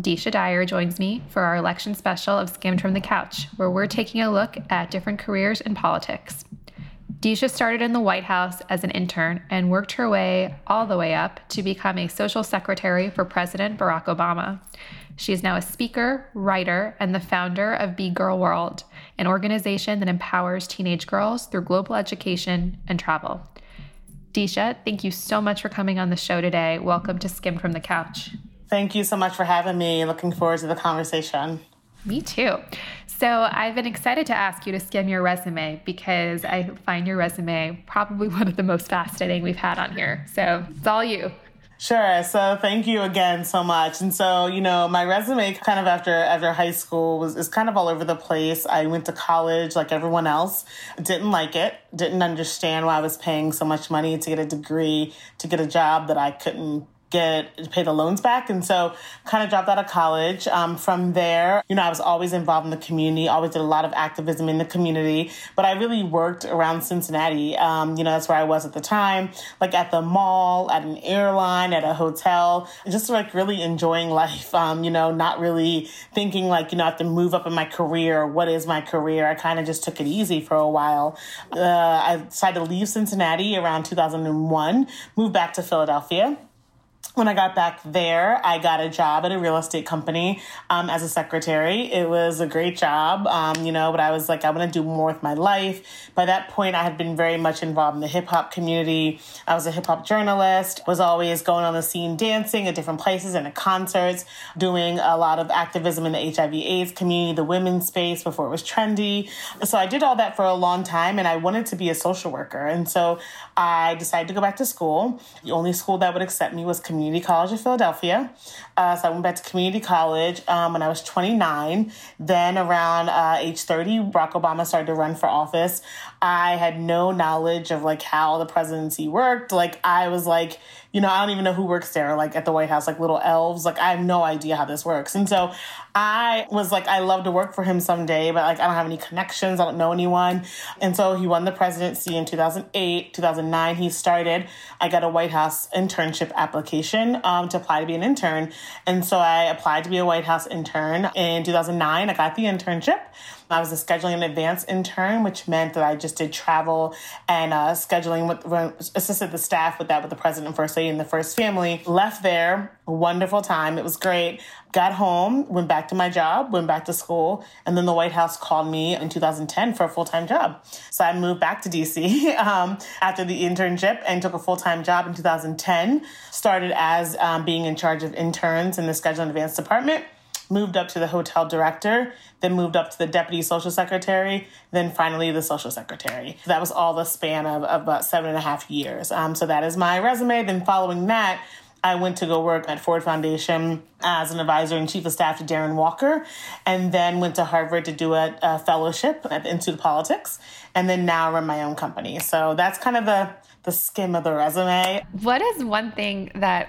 Deesha Dyer joins me for our election special of Skimm'd from the Couch, where we're taking a look at different careers in politics. Deesha started in the White House as an intern and worked her way all the way up to become a social secretary for President Barack Obama. She is now a speaker, writer, and the founder of Be Girl World, an organization that empowers teenage girls through global education and travel. Deesha, thank you so much for coming on the show today. Welcome to Skimm'd from the Couch. Thank you so much for having me. Looking forward to the conversation. Me too. So, I've been excited to ask you to skim your resume because I find your resume probably one of the most fascinating we've had on here. So, it's all you. Sure. So thank you again so much. And so, you know, my resume kind of after after high school was is kind of all over the place. I went to college like everyone else. Didn't like it. Didn't understand why I was paying so much money to get a degree, to get a job that I couldn't get pay the loans back. And so kind of dropped out of college. Um, from there you know i was always involved in the community always did a lot of activism in the community but i really worked around cincinnati. Um, you know that's where i was at the time like at the mall at an airline at a hotel just like really enjoying life. Um, you know not really thinking like you know i have to move up in my career what is my career? I kind of just took it easy for a while. Uh, i decided to leave cincinnati around 2001 moved back to philadelphia when I got back there, I got a job at a real estate company um, as a secretary. It was a great job, um, you know, but I was like, I want to do more with my life. By that point, I had been very much involved in the hip hop community. I was a hip hop journalist, was always going on the scene dancing at different places and at concerts, doing a lot of activism in the HIV AIDS community, the women's space before it was trendy. So I did all that for a long time and I wanted to be a social worker. And so I decided to go back to school. The only school that would accept me was community Community College of Philadelphia. Uh, so I went back to community college um, when I was 29. Then around uh, age 30, Barack Obama started to run for office. I had no knowledge of like how the presidency worked. Like I was like, you know, I don't even know who works there, like at the White House, like little elves. Like I have no idea how this works. And so I was like, I love to work for him someday, but like I don't have any connections. I don't know anyone. And so he won the presidency in 2008, 2009. He started. I got a White House internship application um, to apply to be an intern. And so I applied to be a White House intern in 2009. I got the internship. I was a scheduling in advance intern, which meant that I just did travel and uh, scheduling with assisted the staff with that with the president, first lady, and the first family. Left there, wonderful time. It was great. Got home, went back to my job, went back to school, and then the White House called me in 2010 for a full time job. So I moved back to DC um, after the internship and took a full time job in 2010. Started as um, being in charge of interns in the scheduling and advance department moved up to the hotel director, then moved up to the deputy social secretary, then finally the social secretary. That was all the span of, of about seven and a half years. Um, so that is my resume. Then following that, I went to go work at Ford Foundation as an advisor and chief of staff to Darren Walker, and then went to Harvard to do a, a fellowship at the Institute of Politics, and then now run my own company. So that's kind of the the skim of the resume. What is one thing that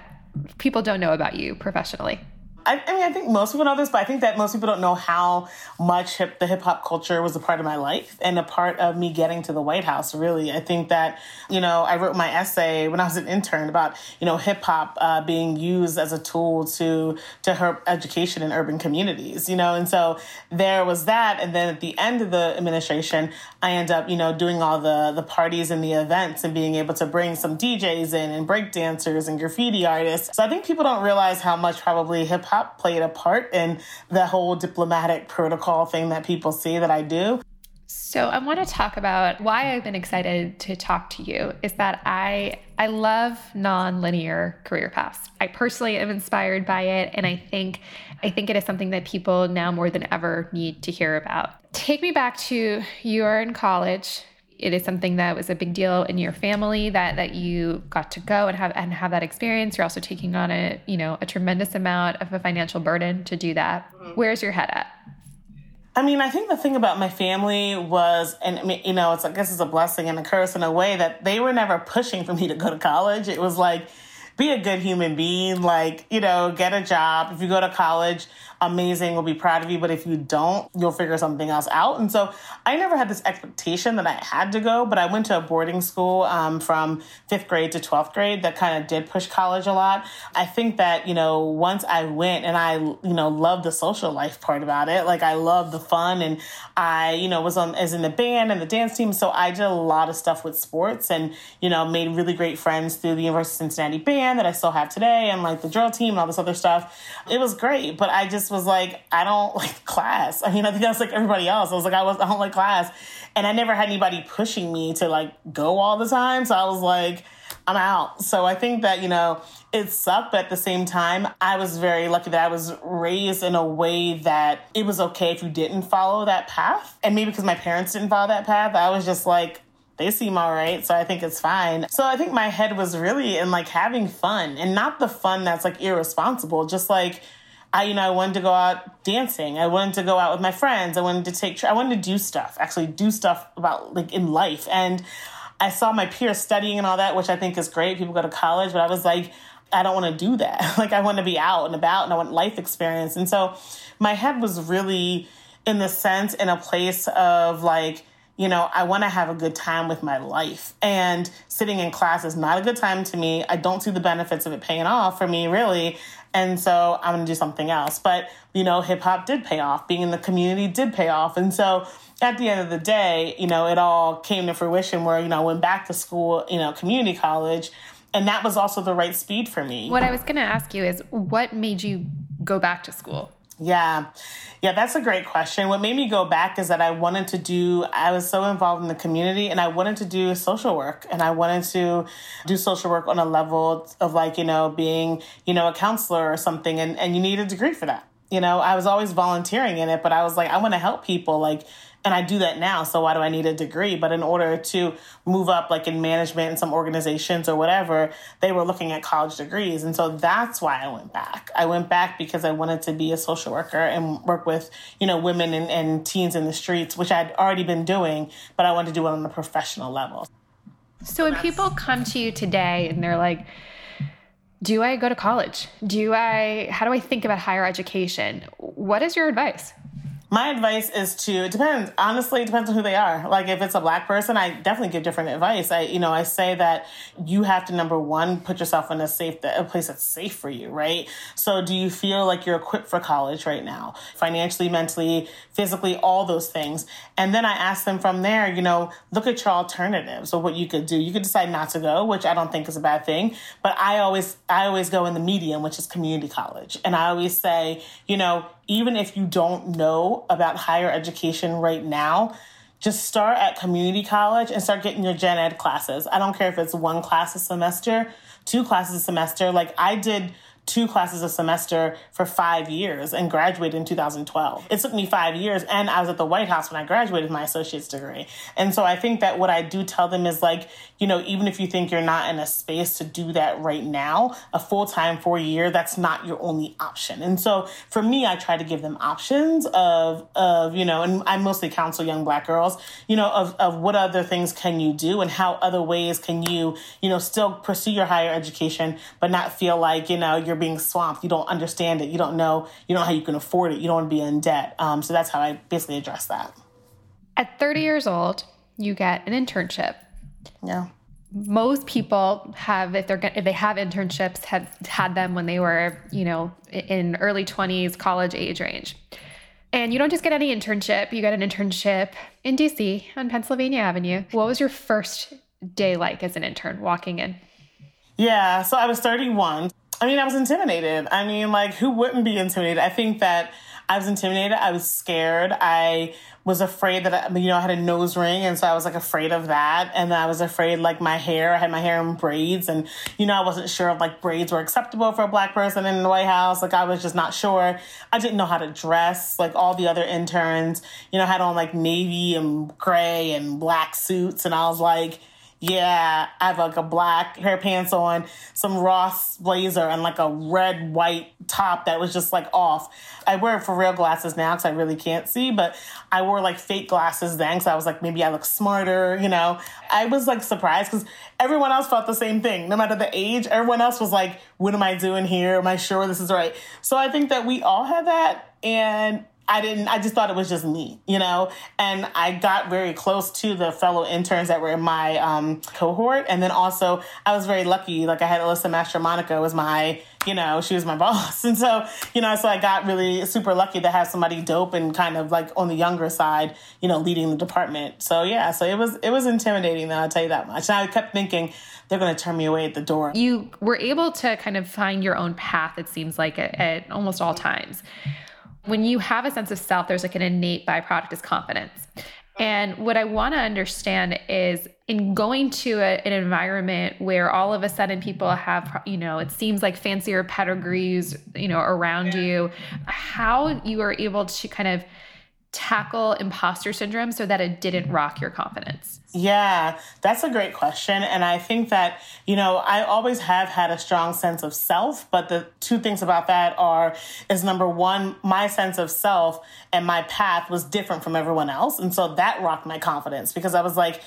people don't know about you professionally? I, I, mean, I think most people know this, but I think that most people don't know how much hip, the hip hop culture was a part of my life and a part of me getting to the White House. Really, I think that you know I wrote my essay when I was an intern about you know hip hop uh, being used as a tool to to help education in urban communities. You know, and so there was that, and then at the end of the administration, I end up you know doing all the the parties and the events and being able to bring some DJs in and break dancers and graffiti artists. So I think people don't realize how much probably hip played a part in the whole diplomatic protocol thing that people see that I do. So I want to talk about why I've been excited to talk to you is that I I love non-linear career paths. I personally am inspired by it and I think I think it is something that people now more than ever need to hear about. Take me back to you are in college, it is something that was a big deal in your family that that you got to go and have and have that experience. You're also taking on a you know a tremendous amount of a financial burden to do that. Mm-hmm. Where's your head at? I mean, I think the thing about my family was, and I mean, you know, it's I guess it's a blessing and a curse in a way that they were never pushing for me to go to college. It was like, be a good human being, like, you know, get a job. If you go to college, amazing, we'll be proud of you. But if you don't, you'll figure something else out. And so I never had this expectation that I had to go, but I went to a boarding school um, from fifth grade to 12th grade that kind of did push college a lot. I think that, you know, once I went and I, you know, loved the social life part about it, like I loved the fun and I, you know, was on as in the band and the dance team. So I did a lot of stuff with sports and, you know, made really great friends through the University of Cincinnati band that I still have today and like the drill team and all this other stuff. It was great, but I just was like, I don't like class. I mean, I think that's like everybody else. I was like, I was I don't like class, and I never had anybody pushing me to like go all the time. So I was like, I'm out. So I think that you know it sucked, but at the same time, I was very lucky that I was raised in a way that it was okay if you didn't follow that path, and maybe because my parents didn't follow that path, I was just like they seem all right, so I think it's fine. So I think my head was really in like having fun and not the fun that's like irresponsible, just like I, you know, I wanted to go out dancing. I wanted to go out with my friends. I wanted to take, I wanted to do stuff, actually do stuff about like in life. And I saw my peers studying and all that, which I think is great. People go to college, but I was like, I don't want to do that. like I want to be out and about and I want life experience. And so my head was really in the sense in a place of like, you know, I want to have a good time with my life. And sitting in class is not a good time to me. I don't see the benefits of it paying off for me, really. And so I'm going to do something else. But, you know, hip hop did pay off. Being in the community did pay off. And so at the end of the day, you know, it all came to fruition where, you know, I went back to school, you know, community college. And that was also the right speed for me. What I was going to ask you is what made you go back to school? Yeah. Yeah, that's a great question. What made me go back is that I wanted to do, I was so involved in the community and I wanted to do social work and I wanted to do social work on a level of like, you know, being, you know, a counselor or something. And, and you need a degree for that. You know, I was always volunteering in it, but I was like, I want to help people. Like, and I do that now. So why do I need a degree? But in order to move up, like in management in some organizations or whatever, they were looking at college degrees. And so that's why I went back. I went back because I wanted to be a social worker and work with, you know, women and, and teens in the streets, which I'd already been doing, but I wanted to do it on a professional level. So when people come to you today and they're like, do I go to college? Do I, how do I think about higher education? What is your advice? My advice is to it depends. Honestly, it depends on who they are. Like if it's a black person, I definitely give different advice. I you know, I say that you have to number one, put yourself in a safe a place that's safe for you, right? So do you feel like you're equipped for college right now? Financially, mentally, physically, all those things. And then I ask them from there, you know, look at your alternatives or what you could do. You could decide not to go, which I don't think is a bad thing. But I always I always go in the medium, which is community college. And I always say, you know, even if you don't know about higher education right now, just start at community college and start getting your gen ed classes. I don't care if it's one class a semester, two classes a semester. Like I did two classes a semester for five years and graduated in 2012. It took me five years, and I was at the White House when I graduated my associate's degree. And so I think that what I do tell them is like, you know, even if you think you're not in a space to do that right now, a full time four year, that's not your only option. And so for me, I try to give them options of, of you know, and I mostly counsel young black girls, you know, of, of what other things can you do and how other ways can you, you know, still pursue your higher education, but not feel like, you know, you're you're being swamped. You don't understand it. You don't know. You don't know how you can afford it. You don't want to be in debt. Um, so that's how I basically address that. At 30 years old, you get an internship. Yeah. Most people have, if they're if they have internships, have had them when they were, you know, in early 20s, college age range. And you don't just get any internship, you get an internship in DC on Pennsylvania Avenue. What was your first day like as an intern walking in? Yeah, so I was 31. I mean, I was intimidated. I mean, like, who wouldn't be intimidated? I think that I was intimidated. I was scared. I was afraid that, I, you know, I had a nose ring. And so I was like afraid of that. And I was afraid, like, my hair, I had my hair in braids. And, you know, I wasn't sure if like braids were acceptable for a black person in the White House. Like, I was just not sure. I didn't know how to dress. Like, all the other interns, you know, had on like navy and gray and black suits. And I was like, yeah, I have like a black hair pants on, some Ross blazer, and like a red white top that was just like off. I wear for real glasses now because I really can't see, but I wore like fake glasses then because I was like, maybe I look smarter, you know? I was like surprised because everyone else felt the same thing. No matter the age, everyone else was like, what am I doing here? Am I sure this is right? So I think that we all had that. And I didn't, I just thought it was just me, you know? And I got very close to the fellow interns that were in my um, cohort. And then also, I was very lucky. Like, I had Alyssa Mastromonaco was my, you know, she was my boss. And so, you know, so I got really super lucky to have somebody dope and kind of like on the younger side, you know, leading the department. So, yeah, so it was, it was intimidating, though, I'll tell you that much. And I kept thinking, they're going to turn me away at the door. You were able to kind of find your own path, it seems like, at, at almost all times when you have a sense of self, there's like an innate byproduct is confidence. And what I want to understand is in going to a, an environment where all of a sudden people have, you know, it seems like fancier pedigrees, you know, around you, how you are able to kind of tackle imposter syndrome so that it didn't rock your confidence? Yeah, that's a great question. And I think that, you know, I always have had a strong sense of self, but the two things about that are is number one, my sense of self and my path was different from everyone else. And so that rocked my confidence because I was like,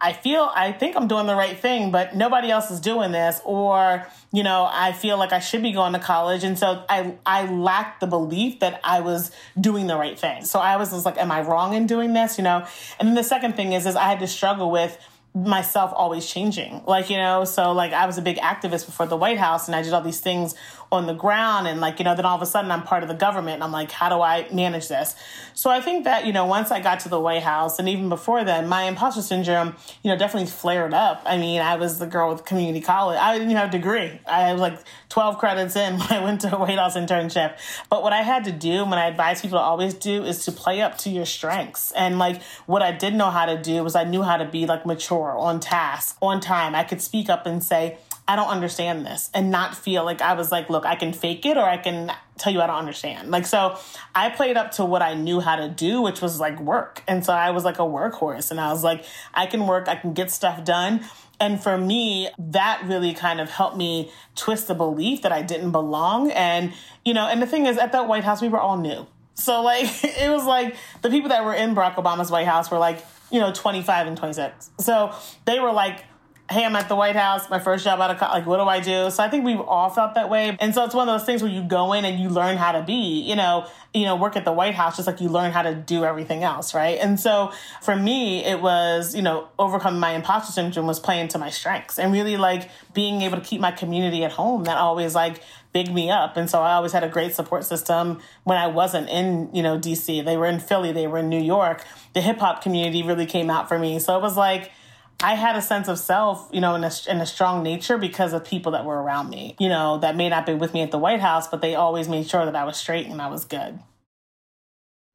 I feel I think I'm doing the right thing, but nobody else is doing this, or you know, I feel like I should be going to college, and so I I lacked the belief that I was doing the right thing. So I was just like, am I wrong in doing this? You know, and then the second thing is is I had to struggle with myself always changing. Like, you know, so like I was a big activist before the White House and I did all these things on the ground and like you know then all of a sudden i'm part of the government and i'm like how do i manage this? So i think that you know once i got to the white house and even before then my imposter syndrome you know definitely flared up. I mean i was the girl with community college. I didn't even have a degree. I had like 12 credits in when i went to a white house internship. But what i had to do when i advise people to always do is to play up to your strengths. And like what i did know how to do was i knew how to be like mature on task on time. I could speak up and say I don't understand this and not feel like I was like, look, I can fake it or I can tell you I don't understand. Like, so I played up to what I knew how to do, which was like work. And so I was like a workhorse and I was like, I can work, I can get stuff done. And for me, that really kind of helped me twist the belief that I didn't belong. And, you know, and the thing is, at that White House, we were all new. So, like, it was like the people that were in Barack Obama's White House were like, you know, 25 and 26. So they were like, hey, I'm at the White House, my first job out of college, like, what do I do? So I think we've all felt that way. And so it's one of those things where you go in and you learn how to be, you know, you know, work at the White House, just like you learn how to do everything else, right? And so for me, it was, you know, overcoming my imposter syndrome was playing to my strengths and really like being able to keep my community at home that always like big me up. And so I always had a great support system when I wasn't in, you know, DC. They were in Philly, they were in New York. The hip hop community really came out for me. So it was like, I had a sense of self, you know, in a, in a strong nature because of people that were around me, you know, that may not be with me at the White House, but they always made sure that I was straight and I was good.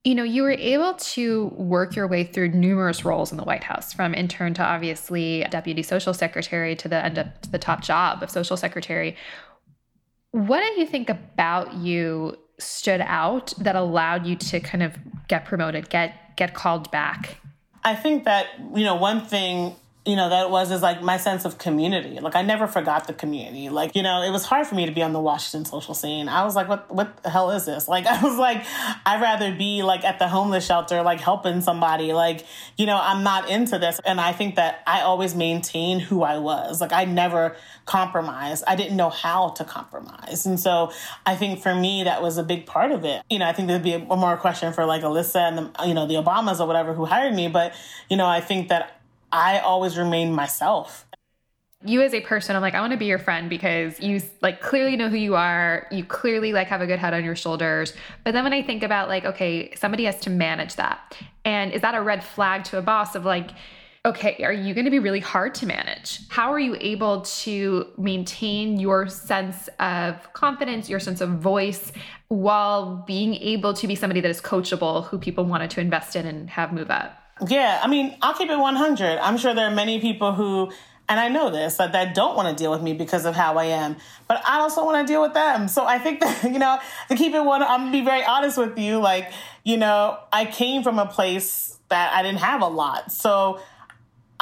You know, you were able to work your way through numerous roles in the White House, from intern to obviously deputy social secretary to the end up to the top job of social secretary. What do you think about you stood out that allowed you to kind of get promoted, get get called back? I think that, you know, one thing you know, that was is like my sense of community. Like I never forgot the community. Like, you know, it was hard for me to be on the Washington social scene. I was like, what what the hell is this? Like I was like, I'd rather be like at the homeless shelter, like helping somebody. Like, you know, I'm not into this. And I think that I always maintain who I was. Like I never compromised. I didn't know how to compromise. And so I think for me that was a big part of it. You know, I think there'd be a, a more question for like Alyssa and the, you know, the Obamas or whatever who hired me. But, you know, I think that I always remain myself. You as a person, I'm like, I want to be your friend because you like clearly know who you are. You clearly like have a good head on your shoulders. But then when I think about like, okay, somebody has to manage that. And is that a red flag to a boss of like, okay, are you going to be really hard to manage? How are you able to maintain your sense of confidence, your sense of voice, while being able to be somebody that is coachable, who people wanted to invest in and have move up? Yeah, I mean, I'll keep it 100. I'm sure there are many people who, and I know this, that, that don't want to deal with me because of how I am, but I also want to deal with them. So I think that, you know, to keep it one, I'm going to be very honest with you. Like, you know, I came from a place that I didn't have a lot. So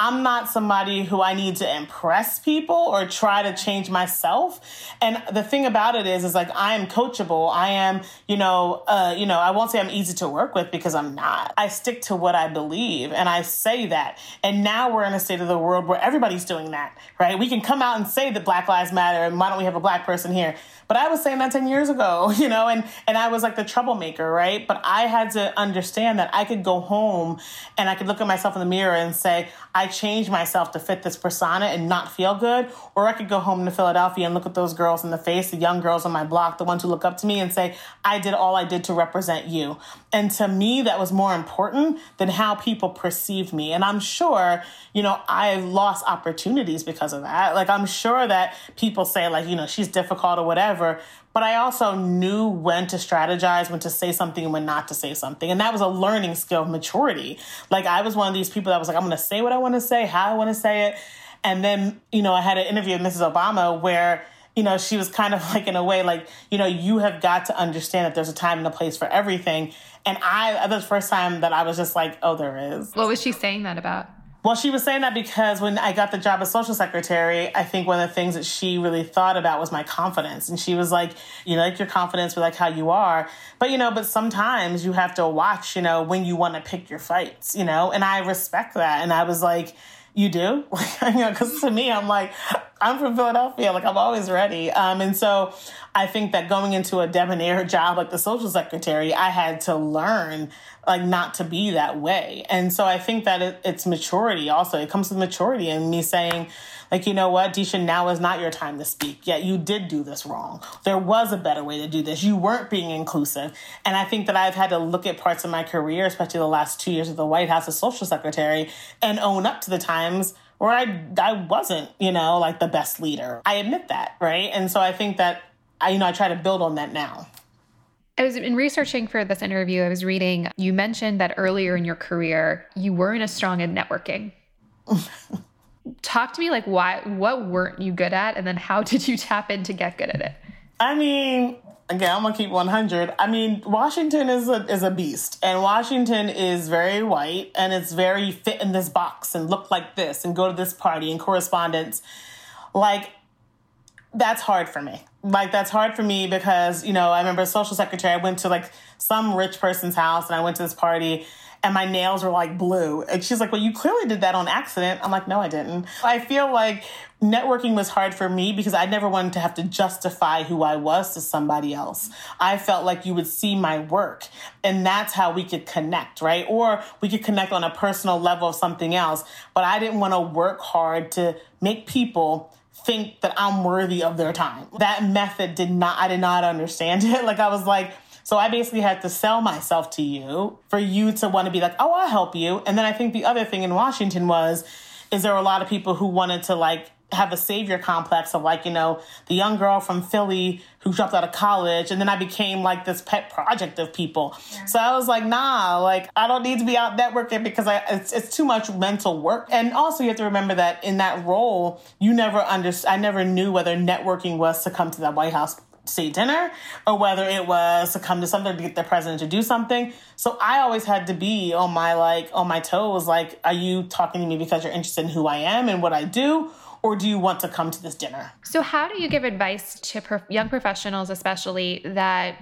I'm not somebody who I need to impress people or try to change myself. And the thing about it is, is like I am coachable. I am, you know, uh, you know, I won't say I'm easy to work with because I'm not. I stick to what I believe, and I say that. And now we're in a state of the world where everybody's doing that, right? We can come out and say that Black Lives Matter, and why don't we have a black person here? But I was saying that 10 years ago, you know, and, and I was like the troublemaker, right? But I had to understand that I could go home and I could look at myself in the mirror and say, I changed myself to fit this persona and not feel good. Or I could go home to Philadelphia and look at those girls in the face, the young girls on my block, the ones who look up to me and say, I did all I did to represent you. And to me, that was more important than how people perceived me. And I'm sure, you know, I lost opportunities because of that. Like, I'm sure that people say, like, you know, she's difficult or whatever. But I also knew when to strategize, when to say something, and when not to say something. And that was a learning skill of maturity. Like, I was one of these people that was like, I'm going to say what I want to say, how I want to say it. And then, you know, I had an interview with Mrs. Obama where you know, she was kind of like in a way like, you know, you have got to understand that there's a time and a place for everything. And I, the first time that I was just like, oh, there is. What was she saying that about? Well, she was saying that because when I got the job as social secretary, I think one of the things that she really thought about was my confidence. And she was like, you know, like your confidence, but like how you are. But, you know, but sometimes you have to watch, you know, when you want to pick your fights, you know, and I respect that. And I was like, you do? you know, because to me, I'm like, I'm from Philadelphia. Like, I'm always ready. Um, and so I think that going into a debonair job like the social secretary, I had to learn like not to be that way. And so I think that it, it's maturity also. It comes with maturity and me saying, like, you know what, Deesha, now is not your time to speak. Yet you did do this wrong. There was a better way to do this. You weren't being inclusive. And I think that I've had to look at parts of my career, especially the last two years of the White House as social secretary, and own up to the times where I, I wasn't, you know, like the best leader. I admit that, right? And so I think that I, you know, I try to build on that now. I was in researching for this interview, I was reading, you mentioned that earlier in your career, you weren't as strong in networking. Talk to me like why what weren't you good at and then how did you tap in to get good at it? I mean, again, I'm gonna keep 100. I mean, Washington is a is a beast, and Washington is very white, and it's very fit in this box and look like this, and go to this party and correspondence. Like, that's hard for me like that's hard for me because you know I remember social secretary. I went to like some rich person's house and I went to this party and my nails were like blue. And she's like, "Well, you clearly did that on accident." I'm like, "No, I didn't." I feel like networking was hard for me because I never wanted to have to justify who I was to somebody else. I felt like you would see my work and that's how we could connect, right? Or we could connect on a personal level of something else. But I didn't want to work hard to make people think that I'm worthy of their time. That method did not, I did not understand it. Like I was like, so I basically had to sell myself to you for you to want to be like, oh, I'll help you. And then I think the other thing in Washington was, is there were a lot of people who wanted to like have a savior complex of like, you know, the young girl from Philly who dropped out of college. And then I became like this pet project of people. Yeah. So I was like, nah, like I don't need to be out networking because I, it's, it's too much mental work. And also you have to remember that in that role, you never understood, I never knew whether networking was to come to that White House state dinner or whether it was to come to something to get the president to do something. So I always had to be on my like on my toes like are you talking to me because you're interested in who I am and what I do or do you want to come to this dinner? So, how do you give advice to pro- young professionals, especially that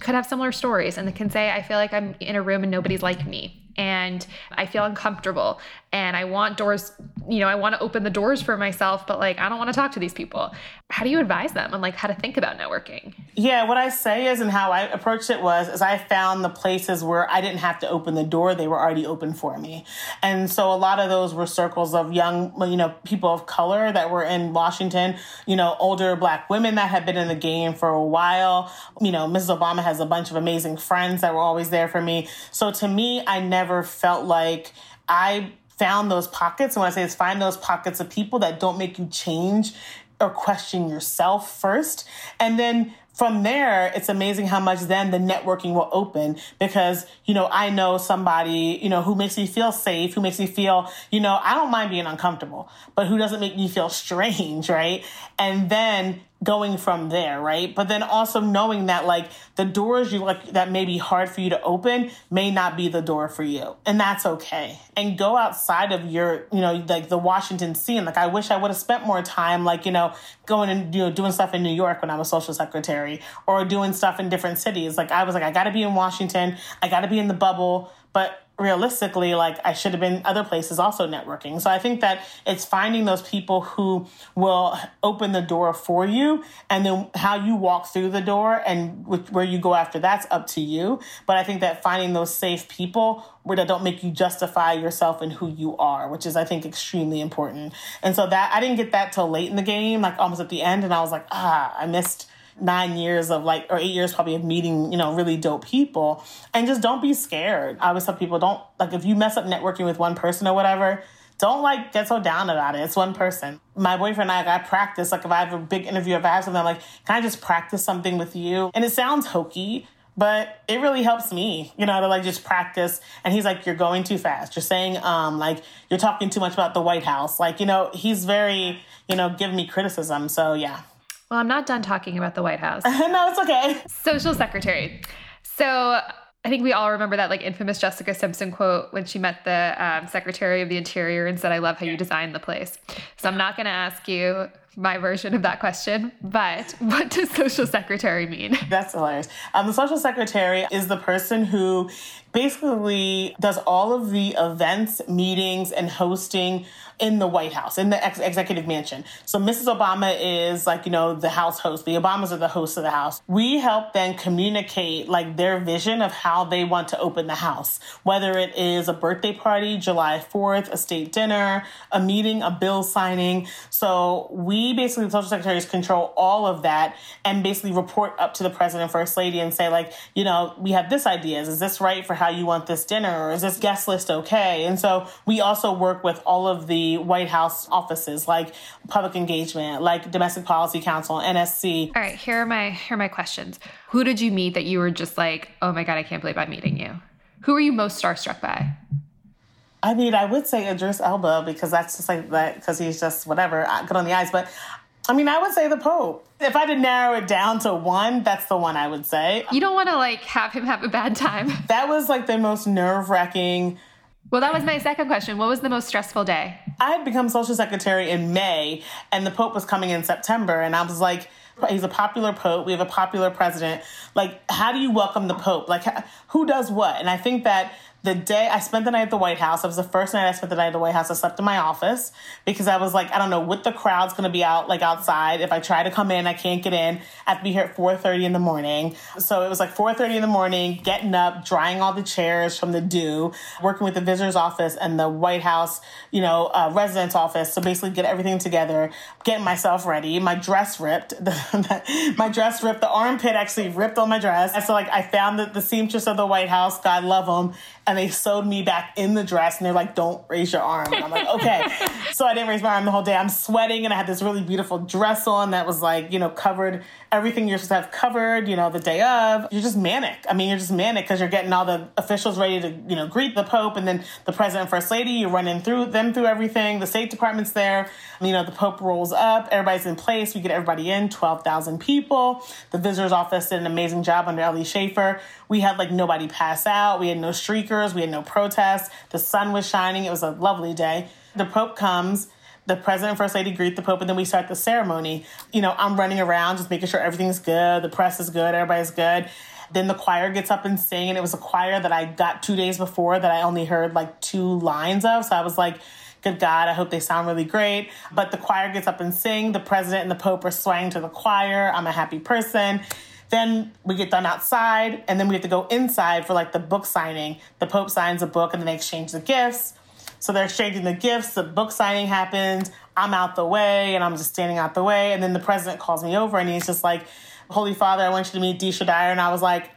could have similar stories and that can say, I feel like I'm in a room and nobody's like me? And I feel uncomfortable and I want doors, you know, I want to open the doors for myself, but like I don't want to talk to these people. How do you advise them on like how to think about networking? Yeah, what I say is and how I approached it was is I found the places where I didn't have to open the door, they were already open for me. And so a lot of those were circles of young, you know, people of color that were in Washington, you know, older black women that had been in the game for a while. You know, Mrs. Obama has a bunch of amazing friends that were always there for me. So to me, I never never felt like I found those pockets. And when I say it's find those pockets of people that don't make you change or question yourself first. And then from there, it's amazing how much then the networking will open because, you know, I know somebody, you know, who makes me feel safe, who makes me feel, you know, I don't mind being uncomfortable, but who doesn't make me feel strange, right? And then going from there, right? But then also knowing that like the doors you like that may be hard for you to open may not be the door for you. And that's okay. And go outside of your, you know, like the Washington scene. Like I wish I would have spent more time like, you know, going and you know doing stuff in New York when I was social secretary or doing stuff in different cities. Like I was like I got to be in Washington. I got to be in the bubble, but realistically, like I should have been other places also networking. So I think that it's finding those people who will open the door for you and then how you walk through the door and where you go after that's up to you. But I think that finding those safe people where that don't make you justify yourself and who you are, which is I think extremely important. And so that I didn't get that till late in the game, like almost at the end, and I was like, ah, I missed nine years of like, or eight years probably of meeting, you know, really dope people. And just don't be scared. I always tell people, don't, like, if you mess up networking with one person or whatever, don't like get so down about it. It's one person. My boyfriend and I, I practice. Like if I have a big interview, if I have something, I'm like, can I just practice something with you? And it sounds hokey, but it really helps me, you know, to like just practice. And he's like, you're going too fast. You're saying, um, like you're talking too much about the White House. Like, you know, he's very, you know, giving me criticism. So yeah. Well, I'm not done talking about the White House. no, it's okay. Social secretary. So I think we all remember that like infamous Jessica Simpson quote when she met the um, Secretary of the Interior and said, "I love how you designed the place." So I'm not going to ask you my version of that question, but what does social secretary mean? That's hilarious. Um, the social secretary is the person who basically does all of the events, meetings, and hosting in the White House, in the ex- executive mansion. So Mrs. Obama is like, you know, the house host. The Obamas are the hosts of the house. We help them communicate like their vision of how they want to open the house, whether it is a birthday party, July 4th, a state dinner, a meeting, a bill signing. So we basically, the social secretaries control all of that and basically report up to the president first lady and say like, you know, we have this idea. Is this right for how you want this dinner? Or is this guest list okay? And so we also work with all of the White House offices like public engagement, like domestic policy council, NSC. All right, here are my here are my questions. Who did you meet that you were just like, oh my god, I can't believe I'm meeting you? Who are you most starstruck by? I mean, I would say Idris Elba because that's just like that because he's just whatever uh, good on the eyes. But I mean, I would say the Pope. If I had to narrow it down to one, that's the one I would say. You don't want to like have him have a bad time. That was like the most nerve wracking well, that was my second question. What was the most stressful day? I had become social secretary in May, and the Pope was coming in September, and I was like, he's a popular pope. We have a popular president. Like, how do you welcome the pope? Like, who does what? And I think that the day I spent the night at the White House, it was the first night I spent the night at the White House. I slept in my office because I was like, I don't know what the crowd's to be out like outside. If I try to come in, I can't get in. I have to be here at 4:30 in the morning. So it was like 4:30 in the morning, getting up, drying all the chairs from the dew, working with the visitor's office and the White House, you know, uh, residence office. So basically, get everything together, getting myself ready. My dress ripped. my dress ripped. The armpit actually ripped on my dress. And so like I found the seamstress of the White House, God love them and they sewed me back in the dress and they're like, don't raise your arm. And I'm like, okay. so I didn't raise my arm the whole day. I'm sweating and I had this really beautiful dress on that was like, you know, covered everything you're supposed to have covered, you know, the day of. You're just manic. I mean, you're just manic because you're getting all the officials ready to, you know, greet the Pope and then the President and First Lady. You're running through them through everything. The State Department's there. You know, the Pope rolls up. Everybody's in place. We get everybody in, 12,000 people. The visitor's office did an amazing job under Ellie Schafer. We had like nobody pass out. We had no streakers. We had no protests. The sun was shining. It was a lovely day. The Pope comes the president and first lady greet the pope and then we start the ceremony you know i'm running around just making sure everything's good the press is good everybody's good then the choir gets up and sing and it was a choir that i got two days before that i only heard like two lines of so i was like good god i hope they sound really great but the choir gets up and sing the president and the pope are swaying to the choir i'm a happy person then we get done outside and then we have to go inside for like the book signing the pope signs a book and then they exchange the gifts so they're exchanging the gifts. The book signing happens. I'm out the way and I'm just standing out the way. And then the president calls me over and he's just like, Holy Father, I want you to meet Deesha Dyer. And I was like,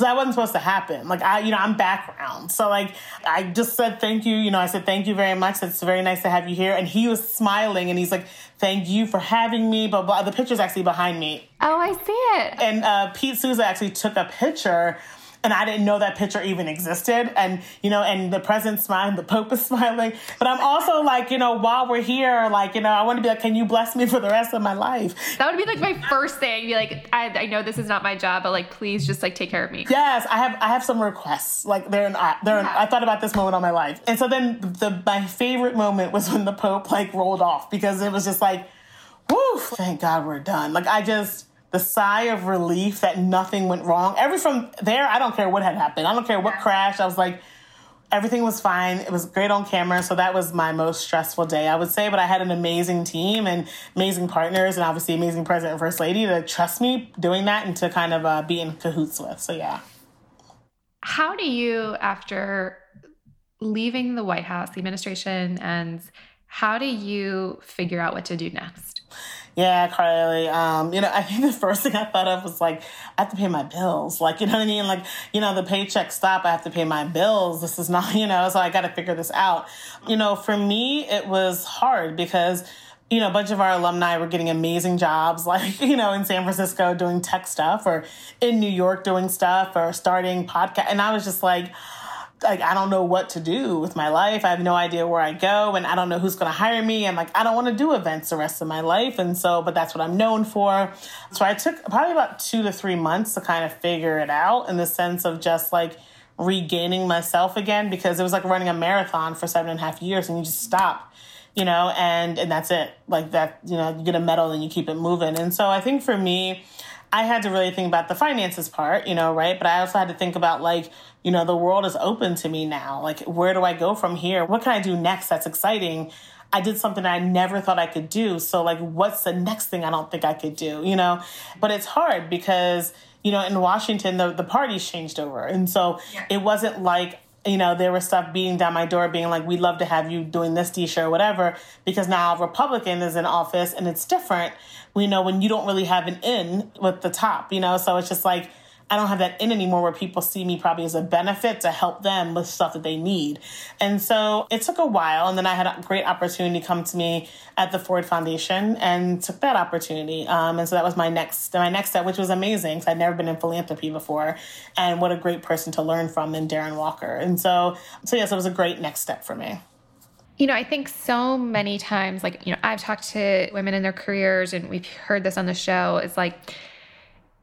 because I wasn't supposed to happen. Like I, you know, I'm background. So like I just said thank you. You know, I said thank you very much. It's very nice to have you here. And he was smiling and he's like, thank you for having me. But blah. The picture's actually behind me. Oh, I see it. And uh, Pete Souza actually took a picture and I didn't know that picture even existed. And you know, and the president's smiling, the Pope is smiling. But I'm also like, you know, while we're here, like, you know, I want to be like, can you bless me for the rest of my life? That would be like my first thing. Be like, I, I know this is not my job, but like, please just like take care of me. Yes, I have I have some requests. Like they're an they're an, I thought about this moment on my life, and so then the my favorite moment was when the Pope like rolled off because it was just like, whoo, thank God we're done. Like I just the sigh of relief that nothing went wrong. Every from there, I don't care what had happened. I don't care what crashed. I was like, everything was fine. It was great on camera. So that was my most stressful day, I would say. But I had an amazing team and amazing partners and obviously amazing president and first lady to trust me doing that and to kind of uh, be in cahoots with. So yeah. How do you, after leaving the White House, the administration ends, how do you figure out what to do next? Yeah, Carly. Um, you know, I think the first thing I thought of was like, I have to pay my bills. Like, you know what I mean? Like, you know, the paycheck stop, I have to pay my bills. This is not, you know, so I got to figure this out. You know, for me, it was hard because you know, a bunch of our alumni were getting amazing jobs, like, you know, in San Francisco doing tech stuff or in New York doing stuff or starting podcast. And I was just like, like I don't know what to do with my life. I have no idea where I go and I don't know who's going to hire me and like I don't want to do events the rest of my life and so but that's what I'm known for. So I took probably about 2 to 3 months to kind of figure it out in the sense of just like regaining myself again because it was like running a marathon for seven and a half years and you just stop you know and and that's it like that you know you get a medal and you keep it moving and so i think for me I had to really think about the finances part, you know, right? But I also had to think about like, you know, the world is open to me now. Like, where do I go from here? What can I do next that's exciting? I did something I never thought I could do. So, like, what's the next thing I don't think I could do, you know? But it's hard because, you know, in Washington, the, the parties changed over. And so yeah. it wasn't like you know, there was stuff beating down my door being like, we'd love to have you doing this t-shirt or whatever, because now Republican is in office and it's different. We know when you don't really have an in with the top, you know, so it's just like, I don't have that in anymore where people see me probably as a benefit to help them with stuff that they need. And so it took a while. And then I had a great opportunity come to me at the Ford Foundation and took that opportunity. Um, and so that was my next, my next step, which was amazing because I'd never been in philanthropy before. And what a great person to learn from than Darren Walker. And so, so yes, it was a great next step for me. You know, I think so many times, like, you know, I've talked to women in their careers and we've heard this on the show. It's like,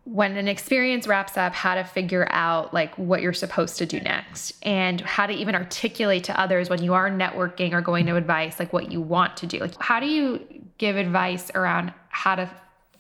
when an experience wraps up how to figure out like what you're supposed to do next and how to even articulate to others when you are networking or going to advice like what you want to do. Like how do you give advice around how to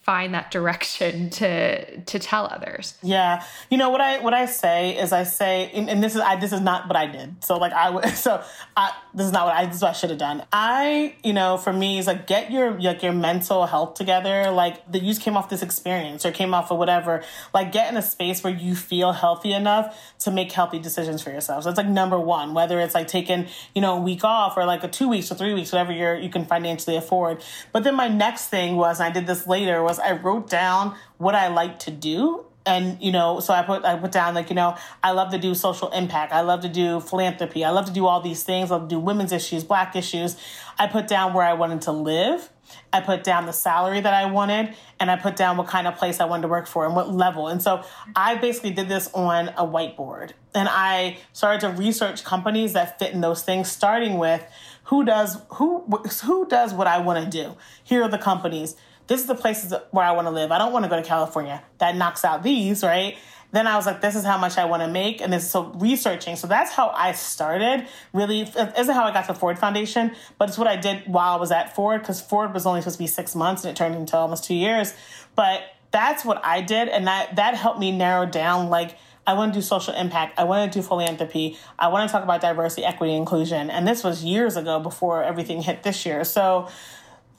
find that direction to to tell others. Yeah. You know what i what i say is i say and, and this is i this is not what i did. So like i so i this is not what i this is what i should have done. I you know for me is like get your like your mental health together. Like that you just came off this experience or came off of whatever. Like get in a space where you feel healthy enough to make healthy decisions for yourself. So it's like number one whether it's like taking you know a week off or like a two weeks or three weeks whatever you're you can financially afford. But then my next thing was and i did this later was I wrote down what I like to do and you know so i put i put down like you know i love to do social impact. I love to do philanthropy. I love to do all these things. I love to do women's issues black issues. I put down where i wanted to live. I put down the salary that i wanted and i put down what kind of place i wanted to work for and what level. And so i basically did this on a whiteboard and i started to research companies that fit in those things starting with who does who who does what i want to do? Here are the companies this is the places where I want to live. I don't want to go to California. That knocks out these, right? Then I was like, this is how much I want to make. And this, so researching. So that's how I started. Really, isn't how I got to Ford Foundation, but it's what I did while I was at Ford because Ford was only supposed to be six months and it turned into almost two years. But that's what I did. And that, that helped me narrow down like, I want to do social impact. I want to do philanthropy. I want to talk about diversity, equity, inclusion. And this was years ago before everything hit this year. So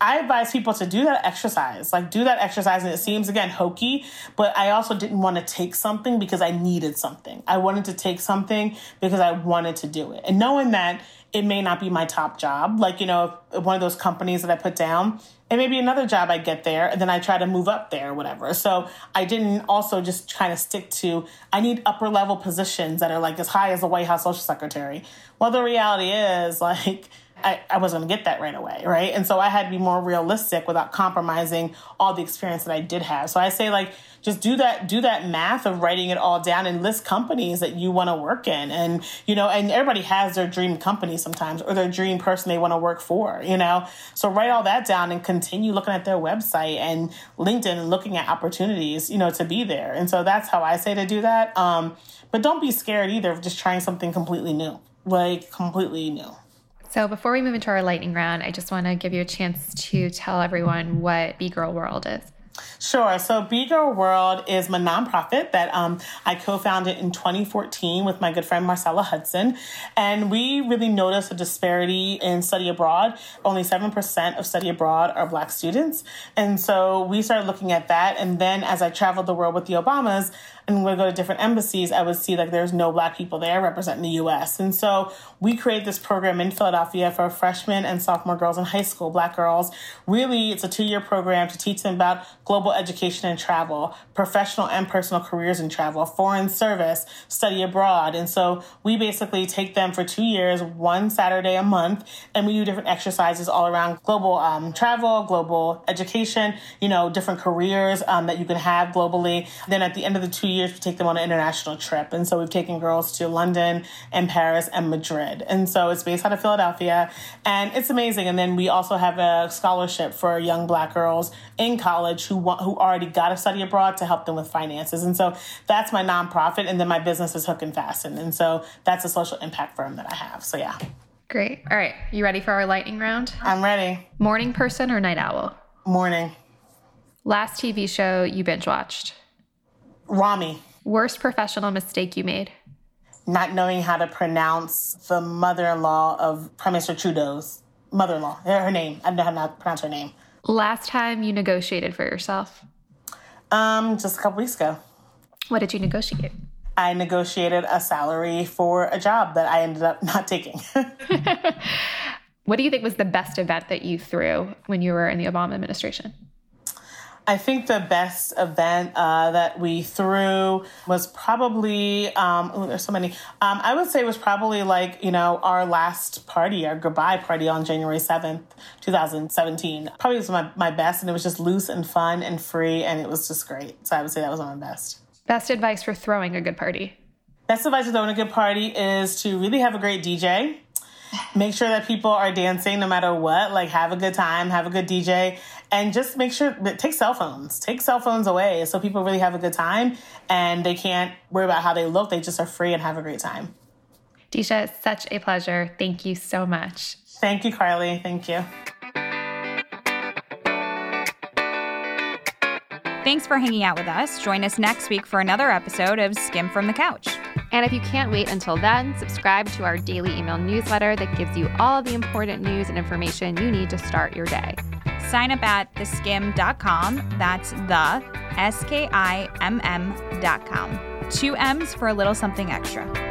I advise people to do that exercise, like do that exercise. And it seems again hokey, but I also didn't want to take something because I needed something. I wanted to take something because I wanted to do it. And knowing that it may not be my top job. Like, you know, one of those companies that I put down, it may be another job I get there and then I try to move up there or whatever. So I didn't also just kind of stick to, I need upper level positions that are like as high as a White House social secretary. Well, the reality is like, I, I wasn't to get that right away, right? And so I had to be more realistic without compromising all the experience that I did have. So I say like just do that do that math of writing it all down and list companies that you want to work in and you know and everybody has their dream company sometimes or their dream person they want to work for, you know. So write all that down and continue looking at their website and LinkedIn and looking at opportunities, you know, to be there. And so that's how I say to do that. Um, but don't be scared either of just trying something completely new. Like completely new. So, before we move into our lightning round, I just want to give you a chance to tell everyone what B Girl World is. Sure. So, B Girl World is my nonprofit that um, I co founded in 2014 with my good friend Marcella Hudson. And we really noticed a disparity in study abroad. Only 7% of study abroad are Black students. And so we started looking at that. And then as I traveled the world with the Obamas, and when go to different embassies, I would see like there's no black people there representing the US. And so we created this program in Philadelphia for freshmen and sophomore girls in high school, black girls. Really, it's a two year program to teach them about global education and travel, professional and personal careers in travel, foreign service, study abroad. And so we basically take them for two years, one Saturday a month, and we do different exercises all around global um, travel, global education, you know, different careers um, that you can have globally. Then at the end of the two years, years to take them on an international trip. And so we've taken girls to London and Paris and Madrid. And so it's based out of Philadelphia and it's amazing. And then we also have a scholarship for young black girls in college who want, who already got to study abroad to help them with finances. And so that's my nonprofit. And then my business is Hook and Fasten. And so that's a social impact firm that I have. So yeah. Great. All right. You ready for our lightning round? I'm ready. Morning person or night owl? Morning. Last TV show you binge watched? Ramy. Worst professional mistake you made? Not knowing how to pronounce the mother in law of Prime Minister Trudeau's mother in law, her name. I don't know how to pronounce her name. Last time you negotiated for yourself? Um, just a couple weeks ago. What did you negotiate? I negotiated a salary for a job that I ended up not taking. what do you think was the best event that you threw when you were in the Obama administration? I think the best event uh, that we threw was probably, um, oh, there's so many. Um, I would say it was probably like, you know, our last party, our goodbye party on January 7th, 2017. Probably was my, my best, and it was just loose and fun and free, and it was just great. So I would say that was my best. Best advice for throwing a good party? Best advice for throwing a good party is to really have a great DJ. Make sure that people are dancing no matter what. Like, have a good time, have a good DJ, and just make sure that take cell phones take cell phones away so people really have a good time and they can't worry about how they look they just are free and have a great time Deesha, it's such a pleasure. Thank you so much. Thank you, Carly. Thank you. Thanks for hanging out with us. Join us next week for another episode of Skimm'd from the Couch. And if you can't wait until then, subscribe to our daily email newsletter that gives you all the important news and information you need to start your day. Sign up at theskimm.com. That's the S K I M M.com. Two M's for a little something extra.